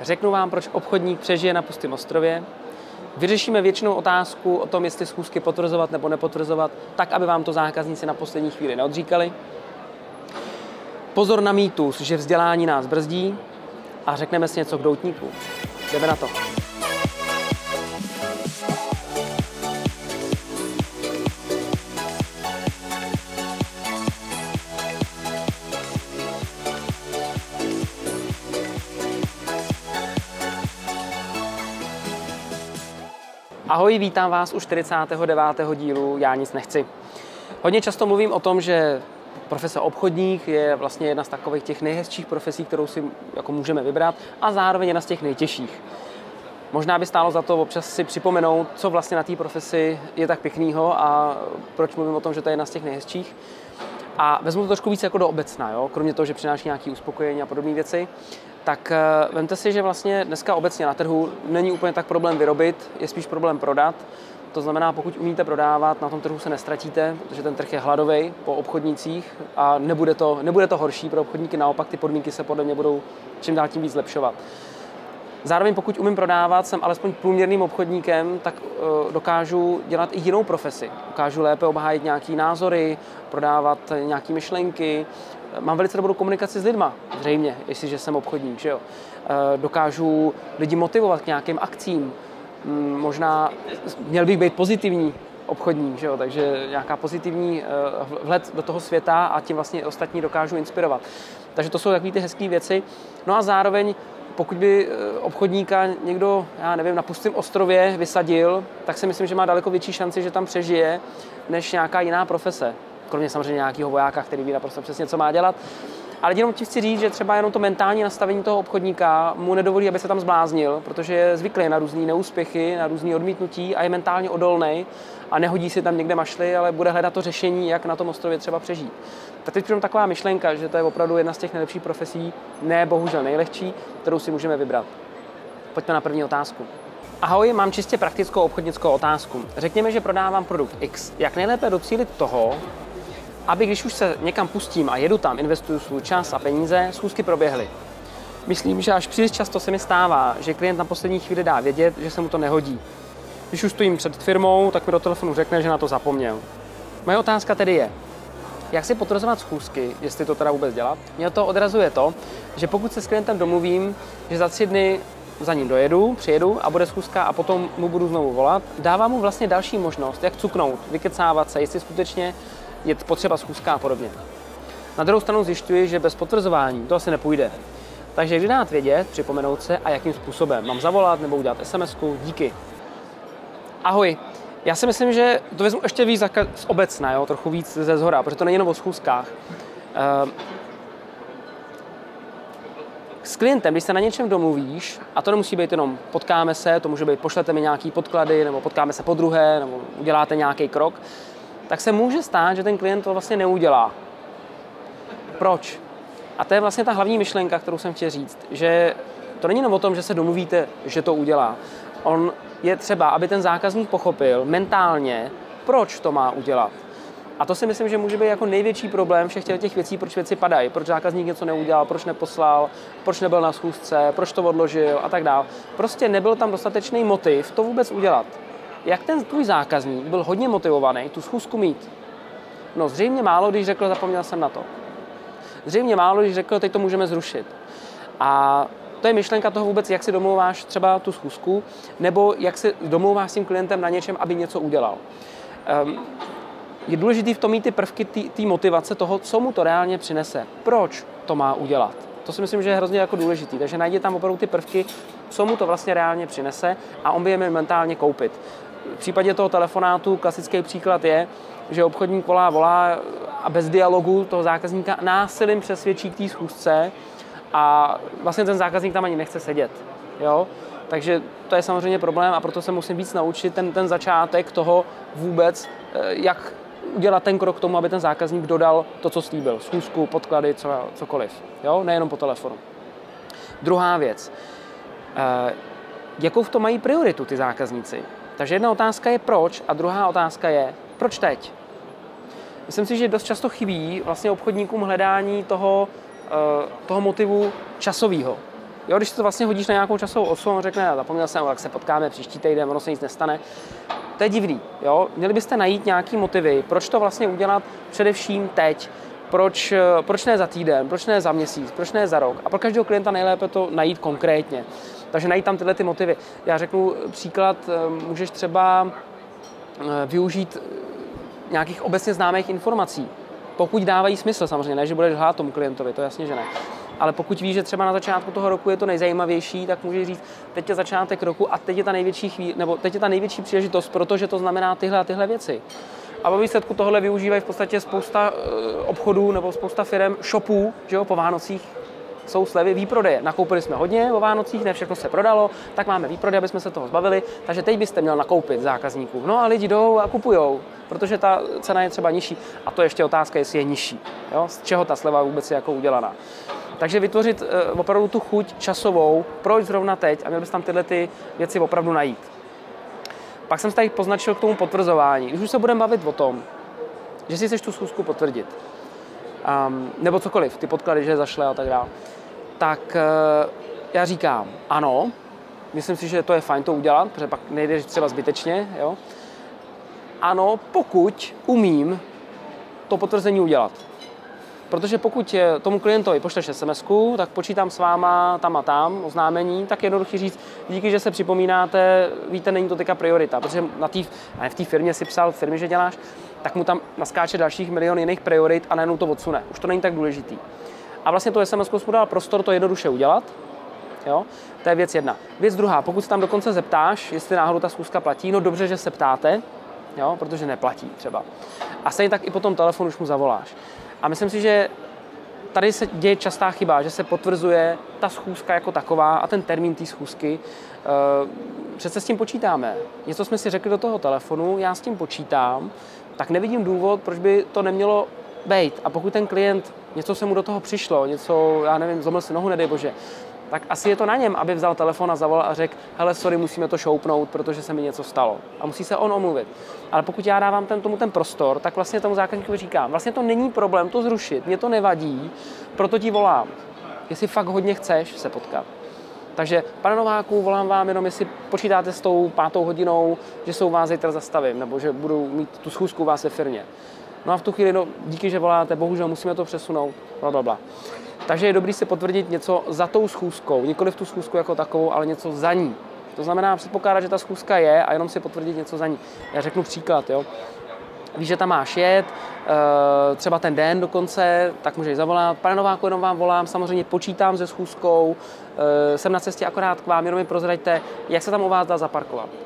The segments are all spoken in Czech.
řeknu vám, proč obchodník přežije na pustém ostrově, vyřešíme většinou otázku o tom, jestli schůzky potvrzovat nebo nepotvrzovat, tak, aby vám to zákazníci na poslední chvíli neodříkali. Pozor na mýtus, že vzdělání nás brzdí a řekneme si něco k doutníku. Jdeme na to. Ahoj, vítám vás u 49. dílu Já nic nechci. Hodně často mluvím o tom, že profese obchodník je vlastně jedna z takových těch nejhezčích profesí, kterou si jako můžeme vybrat a zároveň jedna z těch nejtěžších. Možná by stálo za to občas si připomenout, co vlastně na té profesi je tak pěkného a proč mluvím o tom, že to je jedna z těch nejhezčích. A vezmu to trošku víc jako do obecna, jo? kromě toho, že přináší nějaké uspokojení a podobné věci, tak uh, vemte si, že vlastně dneska obecně na trhu není úplně tak problém vyrobit, je spíš problém prodat. To znamená, pokud umíte prodávat, na tom trhu se nestratíte, protože ten trh je hladový po obchodnících a nebude to, nebude to horší pro obchodníky, naopak ty podmínky se podle mě budou čím dál tím víc zlepšovat. Zároveň pokud umím prodávat, jsem alespoň průměrným obchodníkem, tak uh, dokážu dělat i jinou profesi. Dokážu lépe obhájit nějaký názory, prodávat nějaké myšlenky. Mám velice dobrou komunikaci s lidma, zřejmě, jestliže jsem obchodník. Že jo? Uh, dokážu lidi motivovat k nějakým akcím. Um, možná měl bych být pozitivní obchodník, že jo? takže nějaká pozitivní vhled do toho světa a tím vlastně ostatní dokážu inspirovat. Takže to jsou takové ty hezké věci. No a zároveň pokud by eh, obchodníka někdo, já nevím, na pustém ostrově vysadil, tak si myslím, že má daleko větší šanci, že tam přežije, než nějaká jiná profese. Kromě samozřejmě nějakého vojáka, který ví naprosto přesně, co má dělat. Ale jenom ti chci říct, že třeba jenom to mentální nastavení toho obchodníka mu nedovolí, aby se tam zbláznil, protože je zvyklý na různé neúspěchy, na různé odmítnutí a je mentálně odolný a nehodí si tam někde mašly, ale bude hledat to řešení, jak na tom ostrově třeba přežít. Tak teď přijde taková myšlenka, že to je opravdu jedna z těch nejlepších profesí, ne bohužel nejlehčí, kterou si můžeme vybrat. Pojďme na první otázku. Ahoj, mám čistě praktickou obchodnickou otázku. Řekněme, že prodávám produkt X. Jak nejlépe docílit toho, aby když už se někam pustím a jedu tam, investuju svůj čas a peníze, schůzky proběhly. Myslím, že až příliš často se mi stává, že klient na poslední chvíli dá vědět, že se mu to nehodí. Když už stojím před firmou, tak mi do telefonu řekne, že na to zapomněl. Moje otázka tedy je, jak si potvrzovat schůzky, jestli to teda vůbec dělat? Mě to odrazuje to, že pokud se s klientem domluvím, že za tři dny za ním dojedu, přijedu a bude schůzka a potom mu budu znovu volat, dává mu vlastně další možnost, jak cuknout, vykecávat se, jestli skutečně je potřeba schůzka a podobně. Na druhou stranu zjišťuji, že bez potvrzování to asi nepůjde. Takže kdy dát vědět, připomenout se a jakým způsobem. Mám zavolat nebo udělat sms díky. Ahoj, já si myslím, že to vezmu ještě víc z obecné, jo, trochu víc ze zhora, protože to není jenom o schůzkách. Ehm, s klientem, když se na něčem domluvíš, a to nemusí být jenom potkáme se, to může být pošlete mi nějaký podklady, nebo potkáme se po druhé, nebo uděláte nějaký krok, tak se může stát, že ten klient to vlastně neudělá. Proč? A to je vlastně ta hlavní myšlenka, kterou jsem chtěl říct, že to není jenom o tom, že se domluvíte, že to udělá. On je třeba, aby ten zákazník pochopil mentálně, proč to má udělat. A to si myslím, že může být jako největší problém všech těch věcí, proč věci padají, proč zákazník něco neudělal, proč neposlal, proč nebyl na schůzce, proč to odložil a tak dále. Prostě nebyl tam dostatečný motiv to vůbec udělat. Jak ten tvůj zákazník byl hodně motivovaný tu schůzku mít? No zřejmě málo, když řekl, zapomněl jsem na to. Zřejmě málo, když řekl, teď to můžeme zrušit. A to je myšlenka toho vůbec, jak si domlouváš třeba tu schůzku, nebo jak si domlouváš s tím klientem na něčem, aby něco udělal. Um, je důležité v tom mít ty prvky té motivace toho, co mu to reálně přinese. Proč to má udělat? To si myslím, že je hrozně jako důležité. Takže najdi tam opravdu ty prvky, co mu to vlastně reálně přinese a on by je mentálně koupit. V případě toho telefonátu klasický příklad je, že obchodník volá, volá a bez dialogu toho zákazníka násilím přesvědčí k té schůzce a vlastně ten zákazník tam ani nechce sedět. Jo? Takže to je samozřejmě problém a proto se musím víc naučit ten, ten začátek toho vůbec, eh, jak udělat ten krok k tomu, aby ten zákazník dodal to, co slíbil. Schůzku, podklady, co, cokoliv. Jo? Nejenom po telefonu. Druhá věc. Eh, jakou v tom mají prioritu ty zákazníci? Takže jedna otázka je proč a druhá otázka je, proč teď? Myslím si, že dost často chybí vlastně obchodníkům hledání toho, eh, toho motivu časového. Jo, když to vlastně hodíš na nějakou časovou osu, on řekne, zapomněl jsem, jak se potkáme příští týden, ono se nic nestane. To je divný. Jo? Měli byste najít nějaký motivy, proč to vlastně udělat především teď, proč, proč ne za týden, proč ne za měsíc, proč ne za rok. A pro každého klienta nejlépe to najít konkrétně. Takže najít tam tyhle ty motivy. Já řeknu příklad, eh, můžeš třeba eh, využít nějakých obecně známých informací. Pokud dávají smysl samozřejmě, ne, že budeš hlát tomu klientovi, to jasně, že ne. Ale pokud víš, že třeba na začátku toho roku je to nejzajímavější, tak můžeš říct, teď je začátek roku a teď je ta největší chvíle, nebo teď je ta největší příležitost, protože to znamená tyhle a tyhle věci. A ve výsledku tohle využívají v podstatě spousta eh, obchodů nebo spousta firm, shopů, že jo, po Vánocích jsou slevy výprodeje. Nakoupili jsme hodně o Vánocích, ne všechno se prodalo, tak máme výprodej, aby jsme se toho zbavili, takže teď byste měl nakoupit zákazníků. No a lidi jdou a kupují, protože ta cena je třeba nižší. A to je ještě otázka, jestli je nižší. Jo? Z čeho ta sleva vůbec je jako udělaná. Takže vytvořit uh, opravdu tu chuť časovou, proč zrovna teď a měl bys tam tyhle ty věci opravdu najít. Pak jsem se tady poznačil k tomu potvrzování. Když už se budeme bavit o tom, že si chceš tu schůzku potvrdit, um, nebo cokoliv, ty podklady, že zašle a tak dále, tak uh, já říkám ano, myslím si, že to je fajn to udělat, protože pak nejde třeba zbytečně, jo. Ano, pokud umím to potvrzení udělat. Protože pokud tomu klientovi pošleš sms tak počítám s váma tam a tam, oznámení, tak je jednoduchý říct, díky, že se připomínáte, víte, není to teďka priorita, protože na tý, v té firmě si psal, v firmě, že děláš, tak mu tam naskáče dalších milion jiných priorit a najednou to odsune. Už to není tak důležitý. A vlastně to SMS mu dal prostor to jednoduše udělat, Jo? To je věc jedna. Věc druhá, pokud se tam dokonce zeptáš, jestli náhodou ta schůzka platí, no dobře, že se ptáte, jo? protože neplatí třeba. A stejně tak i po tom telefonu už mu zavoláš. A myslím si, že tady se děje častá chyba, že se potvrzuje ta schůzka jako taková a ten termín té schůzky. Eh, přece s tím počítáme. Něco jsme si řekli do toho telefonu, já s tím počítám, tak nevidím důvod, proč by to nemělo být. A pokud ten klient, něco se mu do toho přišlo, něco, já nevím, zlomil si nohu, nedej bože, tak asi je to na něm, aby vzal telefon a zavolal a řekl, hele, sorry, musíme to šoupnout, protože se mi něco stalo. A musí se on omluvit. Ale pokud já dávám ten, tomu ten prostor, tak vlastně tomu zákazníkovi říkám, vlastně to není problém to zrušit, mě to nevadí, proto ti volám. Jestli fakt hodně chceš se potkat. Takže, pane Nováku, volám vám jenom, jestli počítáte s tou pátou hodinou, že jsou vás zítra zastavím, nebo že budu mít tu schůzku vás ve firmě. No a v tu chvíli, no, díky, že voláte, bohužel musíme to přesunout, bla, bla, bla. Takže je dobré si potvrdit něco za tou schůzkou, nikoli v tu schůzku jako takovou, ale něco za ní. To znamená předpokládat, že ta schůzka je a jenom si potvrdit něco za ní. Já řeknu příklad, jo. Víš, že tam máš jet, eh, třeba ten den dokonce, tak můžeš zavolat. Pane Nováku, jenom vám volám, samozřejmě počítám se schůzkou, eh, jsem na cestě akorát k vám, jenom mi prozraďte, jak se tam u vás dá zaparkovat.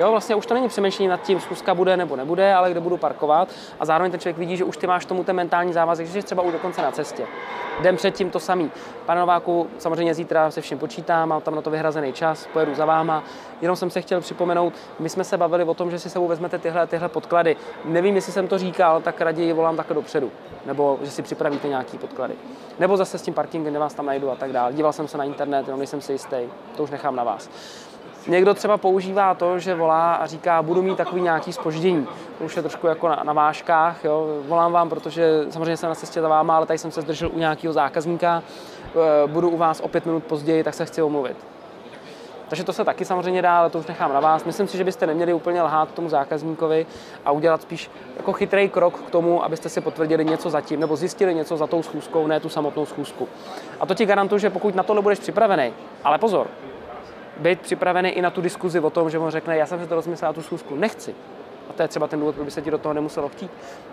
Jo, vlastně už to není přemýšlení nad tím, schůzka bude nebo nebude, ale kde budu parkovat. A zároveň ten člověk vidí, že už ty máš tomu ten mentální závazek, že jsi třeba už dokonce na cestě. Den předtím to samý. Pane Nováku, samozřejmě zítra se vším počítám, mám tam na to vyhrazený čas, pojedu za váma. Jenom jsem se chtěl připomenout, my jsme se bavili o tom, že si sebou vezmete tyhle, tyhle podklady. Nevím, jestli jsem to říkal, tak raději volám takhle dopředu. Nebo že si připravíte nějaký podklady. Nebo zase s tím parkingem, kde vás tam najdu a tak dále. Díval jsem se na internet, jenom nejsem si jistý. To už nechám na vás. Někdo třeba používá to, že volá a říká, budu mít takový nějaký spoždění. To už je trošku jako na, na váškách. Jo. Volám vám, protože samozřejmě jsem na cestě za váma, ale tady jsem se zdržel u nějakého zákazníka. E, budu u vás o pět minut později, tak se chci omluvit. Takže to se taky samozřejmě dá, ale to už nechám na vás. Myslím si, že byste neměli úplně lhát tomu zákazníkovi a udělat spíš jako chytrý krok k tomu, abyste si potvrdili něco zatím nebo zjistili něco za tou schůzkou, ne tu samotnou schůzku. A to ti garantuju, že pokud na to nebudeš připravený, ale pozor, být připravený i na tu diskuzi o tom, že on řekne, já jsem si to rozmyslel, tu schůzku nechci. A to je třeba ten důvod, proč by se ti do toho nemuselo chtít.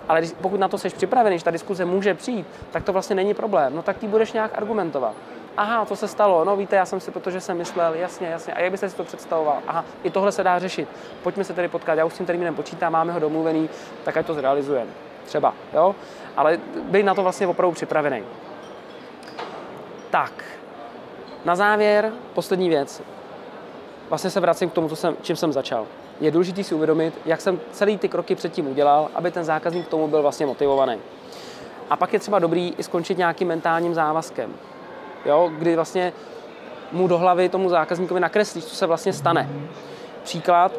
Ale když, pokud na to jsi připravený, že ta diskuze může přijít, tak to vlastně není problém. No tak ty budeš nějak argumentovat. Aha, to se stalo, no víte, já jsem si, protože jsem myslel, jasně, jasně, a jak byste si to představoval? Aha, i tohle se dá řešit. Pojďme se tedy potkat, já už s tím termínem počítám, máme ho domluvený, tak ať to zrealizujeme. Třeba, jo? Ale být na to vlastně opravdu připravený. Tak, na závěr, poslední věc vlastně se vracím k tomu, co jsem, čím jsem začal. Je důležité si uvědomit, jak jsem celý ty kroky předtím udělal, aby ten zákazník k tomu byl vlastně motivovaný. A pak je třeba dobrý i skončit nějakým mentálním závazkem, jo, kdy vlastně mu do hlavy tomu zákazníkovi nakreslíš, co se vlastně stane. Příklad,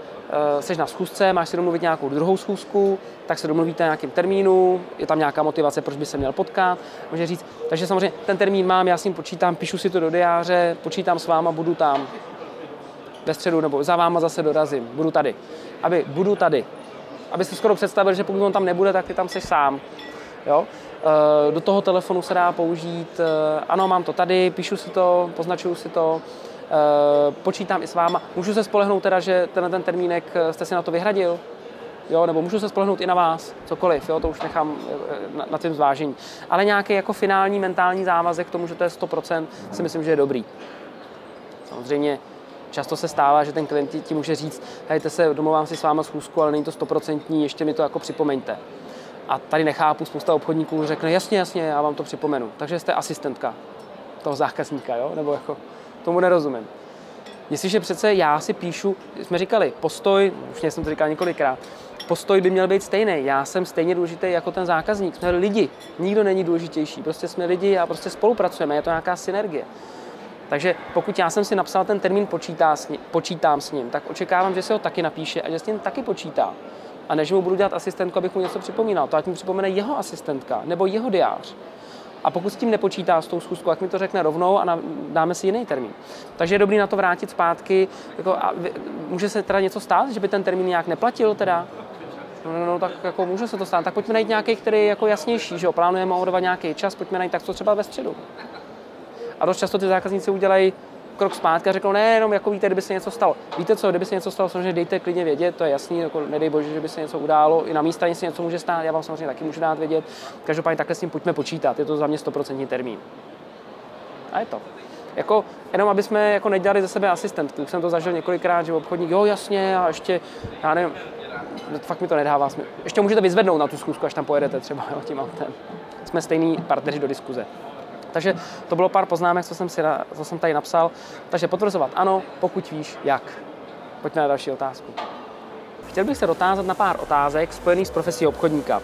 jsi na schůzce, máš si domluvit nějakou druhou schůzku, tak se domluvíte na nějakým termínu, je tam nějaká motivace, proč by se měl potkat, může říct. Takže samozřejmě ten termín mám, já s ním počítám, píšu si to do diáře, počítám s váma, budu tam ve středu nebo za váma zase dorazím, budu tady. Aby budu tady. Aby si skoro představil, že pokud on tam nebude, tak ty tam jsi sám. Jo? Eh, do toho telefonu se dá použít, eh, ano, mám to tady, píšu si to, poznačuju si to, eh, počítám i s váma. Můžu se spolehnout teda, že tenhle ten termínek jste si na to vyhradil? Jo, nebo můžu se spolehnout i na vás, cokoliv, jo, to už nechám na, na tím zvážení. Ale nějaký jako finální mentální závazek k tomu, že to je 100%, si myslím, že je dobrý. Samozřejmě často se stává, že ten klient ti může říct, hejte se, domluvám si s váma schůzku, ale není to stoprocentní, ještě mi to jako připomeňte. A tady nechápu, spousta obchodníků řekne, jasně, jasně, já vám to připomenu. Takže jste asistentka toho zákazníka, jo? nebo jako tomu nerozumím. Jestliže přece já si píšu, jsme říkali, postoj, už jsem to říkal několikrát, postoj by měl být stejný. Já jsem stejně důležitý jako ten zákazník. Jsme lidi, nikdo není důležitější. Prostě jsme lidi a prostě spolupracujeme, je to nějaká synergie. Takže pokud já jsem si napsal ten termín počítá s ním, počítám s ním, tak očekávám, že se ho taky napíše a že s ním taky počítá. A než mu budu dělat asistentku, abych mu něco připomínal, to ať mi připomene jeho asistentka nebo jeho diář. A pokud s tím nepočítá s tou schůzkou, jak mi to řekne rovnou a dáme si jiný termín. Takže je dobrý na to vrátit zpátky. Jako, a může se teda něco stát, že by ten termín nějak neplatil teda? No, no, no, tak jako může se to stát. Tak pojďme najít nějaký, který je jako jasnější, že jo, plánujeme odovat nějaký čas, pojďme najít tak co třeba ve středu. A dost často ty zákazníci udělají krok zpátky a řeknou, ne, jenom jako víte, kdyby se něco stalo. Víte co, kdyby se něco stalo, samozřejmě dejte klidně vědět, to je jasný, jako nedej bože, že by se něco událo, i na místě se něco může stát, já vám samozřejmě taky můžu dát vědět. Každopádně takhle s tím pojďme počítat, je to za mě 100% termín. A je to. Jako, jenom aby jsme jako nedělali ze sebe asistentky. Už jsem to zažil několikrát, že obchodník, jo, jasně, a ještě, já nevím, fakt mi to nedává smysl. Ještě můžete vyzvednout na tu zkusku, až tam pojedete třeba jo, tím autem. Jsme stejný partneři do diskuze. Takže to bylo pár poznámek, co jsem, si, co jsem tady napsal. Takže potvrzovat ano, pokud víš, jak. Pojďme na další otázku. Chtěl bych se dotázat na pár otázek spojených s profesí obchodníka.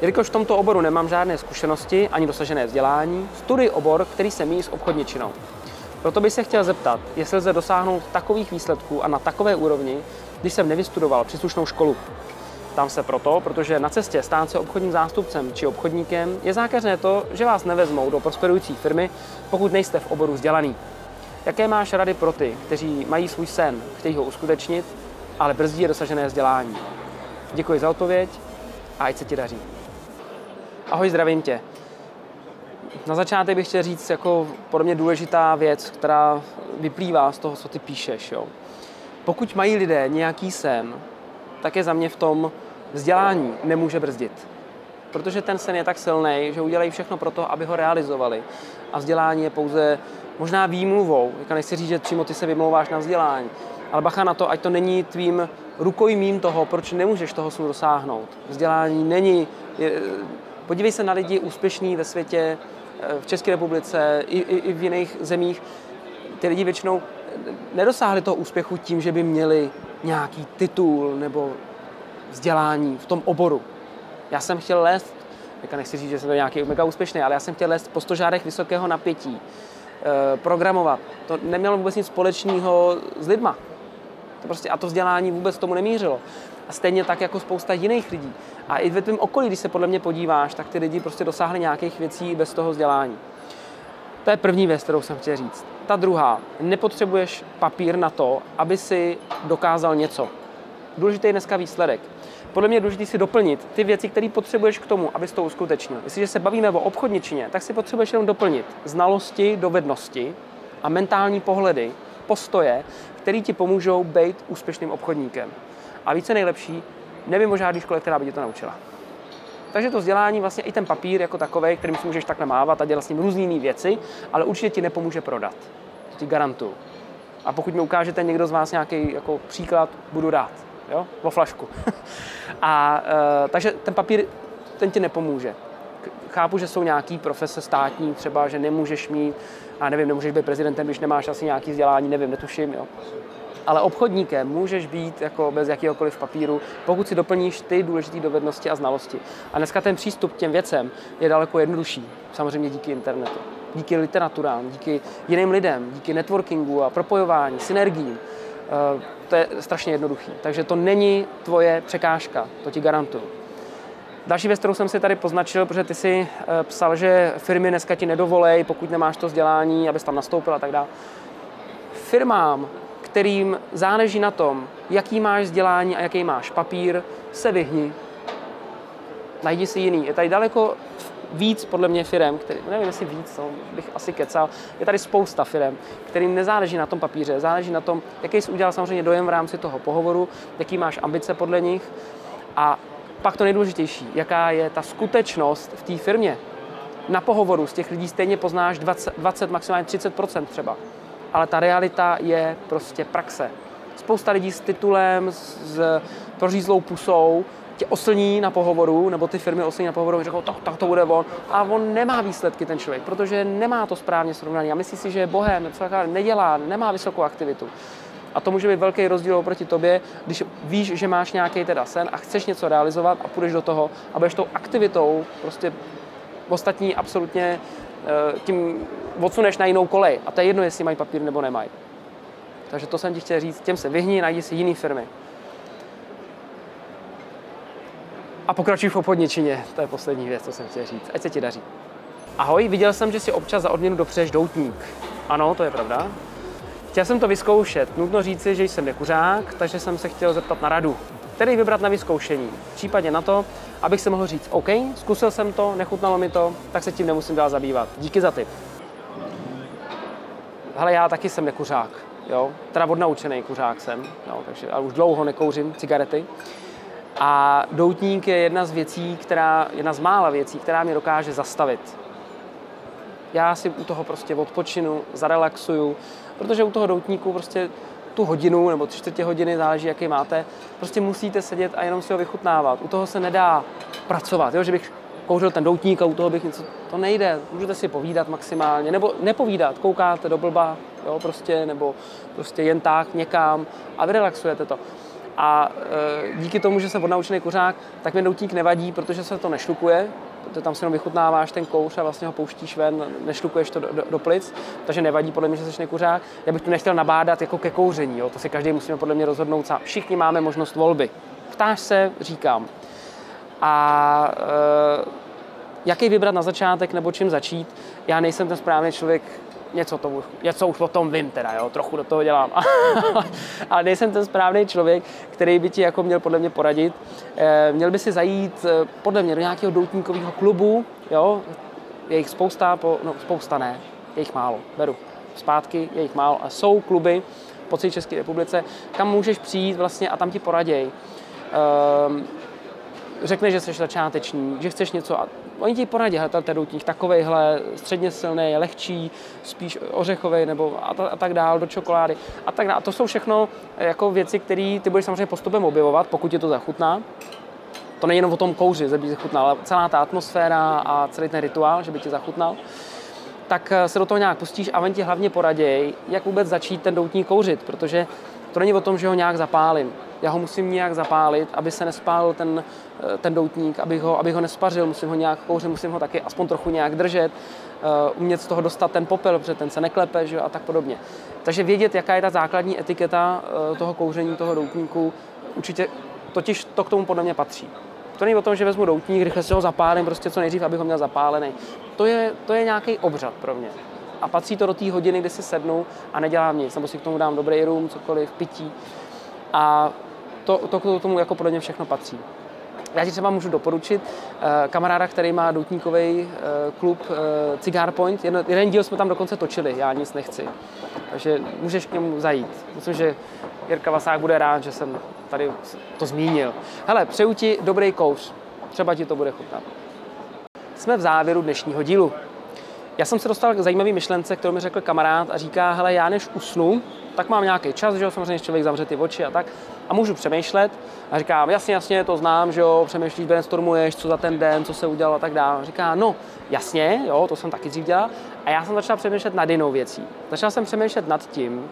Jelikož v tomto oboru nemám žádné zkušenosti ani dosažené vzdělání, studuji obor, který se míjí s obchodničinou. Proto bych se chtěl zeptat, jestli lze dosáhnout takových výsledků a na takové úrovni, když jsem nevystudoval příslušnou školu. Tam se proto, protože na cestě stát se obchodním zástupcem či obchodníkem je zákeřné to, že vás nevezmou do prosperující firmy, pokud nejste v oboru vzdělaný. Jaké máš rady pro ty, kteří mají svůj sen, chtějí ho uskutečnit, ale brzdí je dosažené vzdělání? Děkuji za odpověď a ať se ti daří. Ahoj, zdravím tě. Na začátek bych chtěl říct jako podle mě důležitá věc, která vyplývá z toho, co ty píšeš. Jo. Pokud mají lidé nějaký sen, tak je za mě v tom vzdělání nemůže brzdit. Protože ten sen je tak silný, že udělají všechno pro to, aby ho realizovali. A vzdělání je pouze možná výmluvou. Jako nechci říct, že přímo ty se vymlouváš na vzdělání. Ale bacha na to, ať to není tvým rukojmím toho, proč nemůžeš toho snu dosáhnout. Vzdělání není... Je, podívej se na lidi úspěšní ve světě, eh, v České republice i, i, i v jiných zemích. Ty lidi většinou nedosáhli toho úspěchu tím, že by měli nějaký titul nebo vzdělání v tom oboru. Já jsem chtěl lézt, teďka nechci říct, že jsem to nějaký mega úspěšný, ale já jsem chtěl lézt po stožárech vysokého napětí, eh, programovat. To nemělo vůbec nic společného s lidma. To prostě, a to vzdělání vůbec tomu nemířilo. A stejně tak jako spousta jiných lidí. A i ve tvém okolí, když se podle mě podíváš, tak ty lidi prostě dosáhli nějakých věcí bez toho vzdělání. To je první věc, kterou jsem chtěl říct. Ta druhá, nepotřebuješ papír na to, aby si dokázal něco. Důležitý je dneska výsledek. Podle mě je důležité si doplnit ty věci, které potřebuješ k tomu, abys to uskutečnil. Jestliže se bavíme o obchodničině, tak si potřebuješ jenom doplnit znalosti, dovednosti a mentální pohledy, postoje, které ti pomůžou být úspěšným obchodníkem. A více nejlepší, nevím o žádné škole, která by tě to naučila. Takže to vzdělání, vlastně i ten papír jako takový, kterým si můžeš takhle mávat a dělat s ním různé jiné věci, ale určitě ti nepomůže prodat. To ti garantuju. A pokud mi ukážete někdo z vás nějaký jako příklad, budu rád. Jo? O flašku. a e, takže ten papír, ten ti nepomůže. Chápu, že jsou nějaký profese státní, třeba, že nemůžeš mít, a nevím, nemůžeš být prezidentem, když nemáš asi nějaký vzdělání, nevím, netuším, jo ale obchodníkem můžeš být jako bez jakéhokoliv papíru, pokud si doplníš ty důležité dovednosti a znalosti. A dneska ten přístup k těm věcem je daleko jednodušší, samozřejmě díky internetu, díky literaturám, díky jiným lidem, díky networkingu a propojování, synergiím. to je strašně jednoduchý. Takže to není tvoje překážka, to ti garantuju. Další věc, kterou jsem si tady poznačil, protože ty si eh, psal, že firmy dneska ti nedovolej, pokud nemáš to vzdělání, abys tam nastoupil a tak dále. Firmám, kterým záleží na tom, jaký máš vzdělání a jaký máš papír, se vyhni. Najdi si jiný. Je tady daleko víc, podle mě, firm, který, nevím, jestli víc, no, bych asi kecal, je tady spousta firm, kterým nezáleží na tom papíře, záleží na tom, jaký jsi udělal samozřejmě dojem v rámci toho pohovoru, jaký máš ambice podle nich a pak to nejdůležitější, jaká je ta skutečnost v té firmě. Na pohovoru z těch lidí stejně poznáš 20, 20 maximálně 30 třeba. Ale ta realita je prostě praxe. Spousta lidí s titulem, s prořízlou pusou, tě oslní na pohovoru, nebo ty firmy oslní na pohovoru, řeknou, tak, tak to bude on. A on nemá výsledky, ten člověk, protože nemá to správně srovnaný a myslí si, že je bohem, nedělá, nemá vysokou aktivitu. A to může být velký rozdíl oproti tobě, když víš, že máš nějaký teda sen a chceš něco realizovat a půjdeš do toho a budeš tou aktivitou prostě ostatní absolutně tím odsuneš na jinou kolej. A to je jedno, jestli mají papír nebo nemají. Takže to jsem ti chtěl říct, těm se vyhni, najdi si jiné firmy. A pokračuj v obchodničině, to je poslední věc, co jsem chtěl říct. Ať se ti daří. Ahoj, viděl jsem, že si občas za odměnu dopřeješ doutník. Ano, to je pravda. Chtěl jsem to vyzkoušet. Nutno říci, že jsem nekuřák, takže jsem se chtěl zeptat na radu. Který vybrat na vyzkoušení? Případně na to, abych se mohl říct, OK, zkusil jsem to, nechutnalo mi to, tak se tím nemusím dál zabývat. Díky za tip. Hele, já taky jsem nekuřák, jo, teda odnaučený kuřák jsem, jo, takže ale už dlouho nekouřím cigarety. A doutník je jedna z věcí, která, jedna z mála věcí, která mě dokáže zastavit. Já si u toho prostě odpočinu, zarelaxuju, protože u toho doutníku prostě tu hodinu nebo tři čtvrtě hodiny, záleží, jaký máte, prostě musíte sedět a jenom si ho vychutnávat. U toho se nedá pracovat, jo? že bych kouřil ten doutník a u toho bych něco, to nejde. Můžete si povídat maximálně, nebo nepovídat, koukáte do blba, jo, prostě, nebo prostě jen tak někam a vyrelaxujete to. A e, díky tomu, že jsem odnaučený kuřák, tak mi doutník nevadí, protože se to nešlukuje, protože tam si jenom vychutnáváš ten kouř a vlastně ho pouštíš ven, nešlukuješ to do, do, do plic, takže nevadí podle mě, že jsi nekuřák. Já bych tu nechtěl nabádat jako ke kouření, jo? to si každý musíme podle mě rozhodnout sám. Všichni máme možnost volby. Ptáš se, říkám. A e, jaký vybrat na začátek nebo čím začít? Já nejsem ten správný člověk, něco, to, něco už o tom vím teda, jo, trochu do toho dělám. Ale nejsem ten správný člověk, který by ti jako měl podle mě poradit. E, měl by si zajít e, podle mě do nějakého doutníkového klubu, jo, je jich spousta, po, no spousta ne, je jich málo, beru zpátky, je jich málo a jsou kluby po celé České republice, kam můžeš přijít vlastně a tam ti poraděj. Um, řekneš, že jsi začáteční, že chceš něco a oni ti poradí, hele, ten doutník takovejhle, středně silný, lehčí, spíš ořechový nebo a, ta, a tak dál, do čokolády a tak dál. A to jsou všechno eh, jako věci, které ty budeš samozřejmě postupem objevovat, pokud ti to zachutná. To není jenom o tom kouři, že by zachutnal, ale celá ta atmosféra a celý ten rituál, že by ti zachutnal tak eh, se do toho nějak pustíš a oni ti hlavně poraděj, jak vůbec začít ten doutník kouřit, protože to není o tom, že ho nějak zapálím já ho musím nějak zapálit, aby se nespálil ten, eh, ten doutník, abych ho, abych ho nespařil, musím ho nějak kouřit, musím ho taky aspoň trochu nějak držet, uh, umět z toho dostat ten popel, protože ten se neklepe že, a tak podobně. Takže vědět, jaká je ta základní etiketa uh, toho kouření, toho doutníku, určitě totiž to k tomu podle mě patří. To není o tom, že vezmu doutník, rychle si ho zapálím, prostě co nejdřív, abych ho měl zapálený. To je, to je nějaký obřad pro mě. A patří to do té hodiny, kdy si sednu a nedělám nic, nebo si k tomu dám dobrý rum, cokoliv, pití. A to, to k tomu jako podle mě všechno patří. Já ti třeba můžu doporučit uh, kamaráda, který má doutníkový uh, klub uh, Cigar Point. Jeden, jeden díl jsme tam dokonce točili, já nic nechci. Takže můžeš k němu zajít. Myslím, že Jirka Vasák bude rád, že jsem tady to zmínil. Hele, přeju ti dobrý kouř. Třeba ti to bude chutnat. Jsme v závěru dnešního dílu. Já jsem se dostal k zajímavé myšlence, kterou mi řekl kamarád a říká, hele, já než usnu, tak mám nějaký čas, že jo, samozřejmě člověk zavře ty oči a tak, a můžu přemýšlet a říkám, jasně, jasně, to znám, že jo, přemýšlíš, brainstormuješ, co za ten den, co se udělalo a tak dále. Říká, no, jasně, jo, to jsem taky dřív dělal. A já jsem začal přemýšlet nad jinou věcí. Začal jsem přemýšlet nad tím,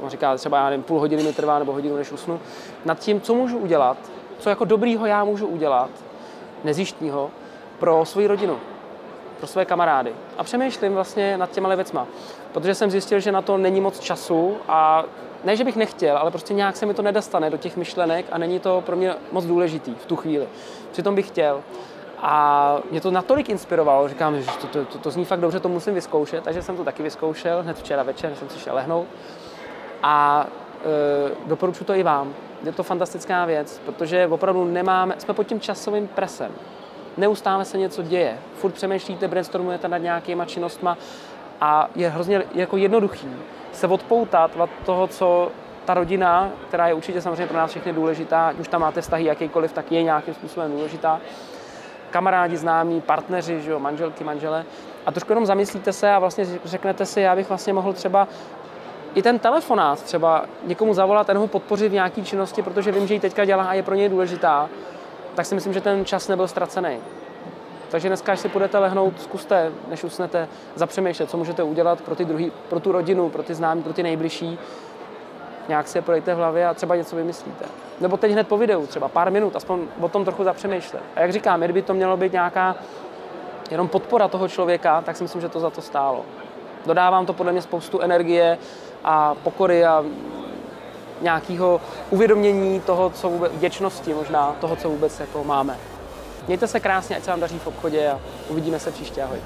on říká, třeba já nevím, půl hodiny mi trvá nebo hodinu, než usnu, nad tím, co můžu udělat, co jako dobrýho já můžu udělat, nezjištního, pro svoji rodinu. Pro své kamarády. A přemýšlím vlastně nad těma věcma, protože jsem zjistil, že na to není moc času a ne, že bych nechtěl, ale prostě nějak se mi to nedostane do těch myšlenek a není to pro mě moc důležitý v tu chvíli. Přitom bych chtěl. A mě to natolik inspirovalo, říkám, že to, to, to, to zní fakt dobře, to musím vyzkoušet, takže jsem to taky vyzkoušel hned včera večer, jsem si šel lehnout. A e, doporučuji to i vám. Je to fantastická věc, protože opravdu nemáme, jsme pod tím časovým presem. Neustále se něco děje. Furt přemýšlíte, brainstormujete nad nějakýma činnostma a je hrozně jako jednoduchý se odpoutat od toho, co ta rodina, která je určitě samozřejmě pro nás všechny důležitá, ať už tam máte vztahy jakýkoliv, tak je nějakým způsobem důležitá. Kamarádi, známí, partneři, že jo, manželky, manžele. A trošku jenom zamyslíte se a vlastně řeknete si, já bych vlastně mohl třeba i ten telefonát třeba někomu zavolat a ho podpořit v nějaké činnosti, protože vím, že ji teďka dělá a je pro něj důležitá, tak si myslím, že ten čas nebyl ztracený. Takže dneska, až si půjdete lehnout, zkuste, než usnete, zapřemýšlet, co můžete udělat pro, ty druhý, pro tu rodinu, pro ty známí, pro ty nejbližší. Nějak si je projďte v hlavě a třeba něco vymyslíte. Nebo teď hned po videu, třeba pár minut, aspoň o tom trochu zapřemýšlet. A jak říkám, kdyby to mělo být nějaká jenom podpora toho člověka, tak si myslím, že to za to stálo. Dodávám to podle mě spoustu energie a pokory a nějakého uvědomění toho, co vůbec, vděčnosti možná, toho, co vůbec jako máme. Mějte se krásně, ať se vám daří v obchodě a uvidíme se příště. Ahoj.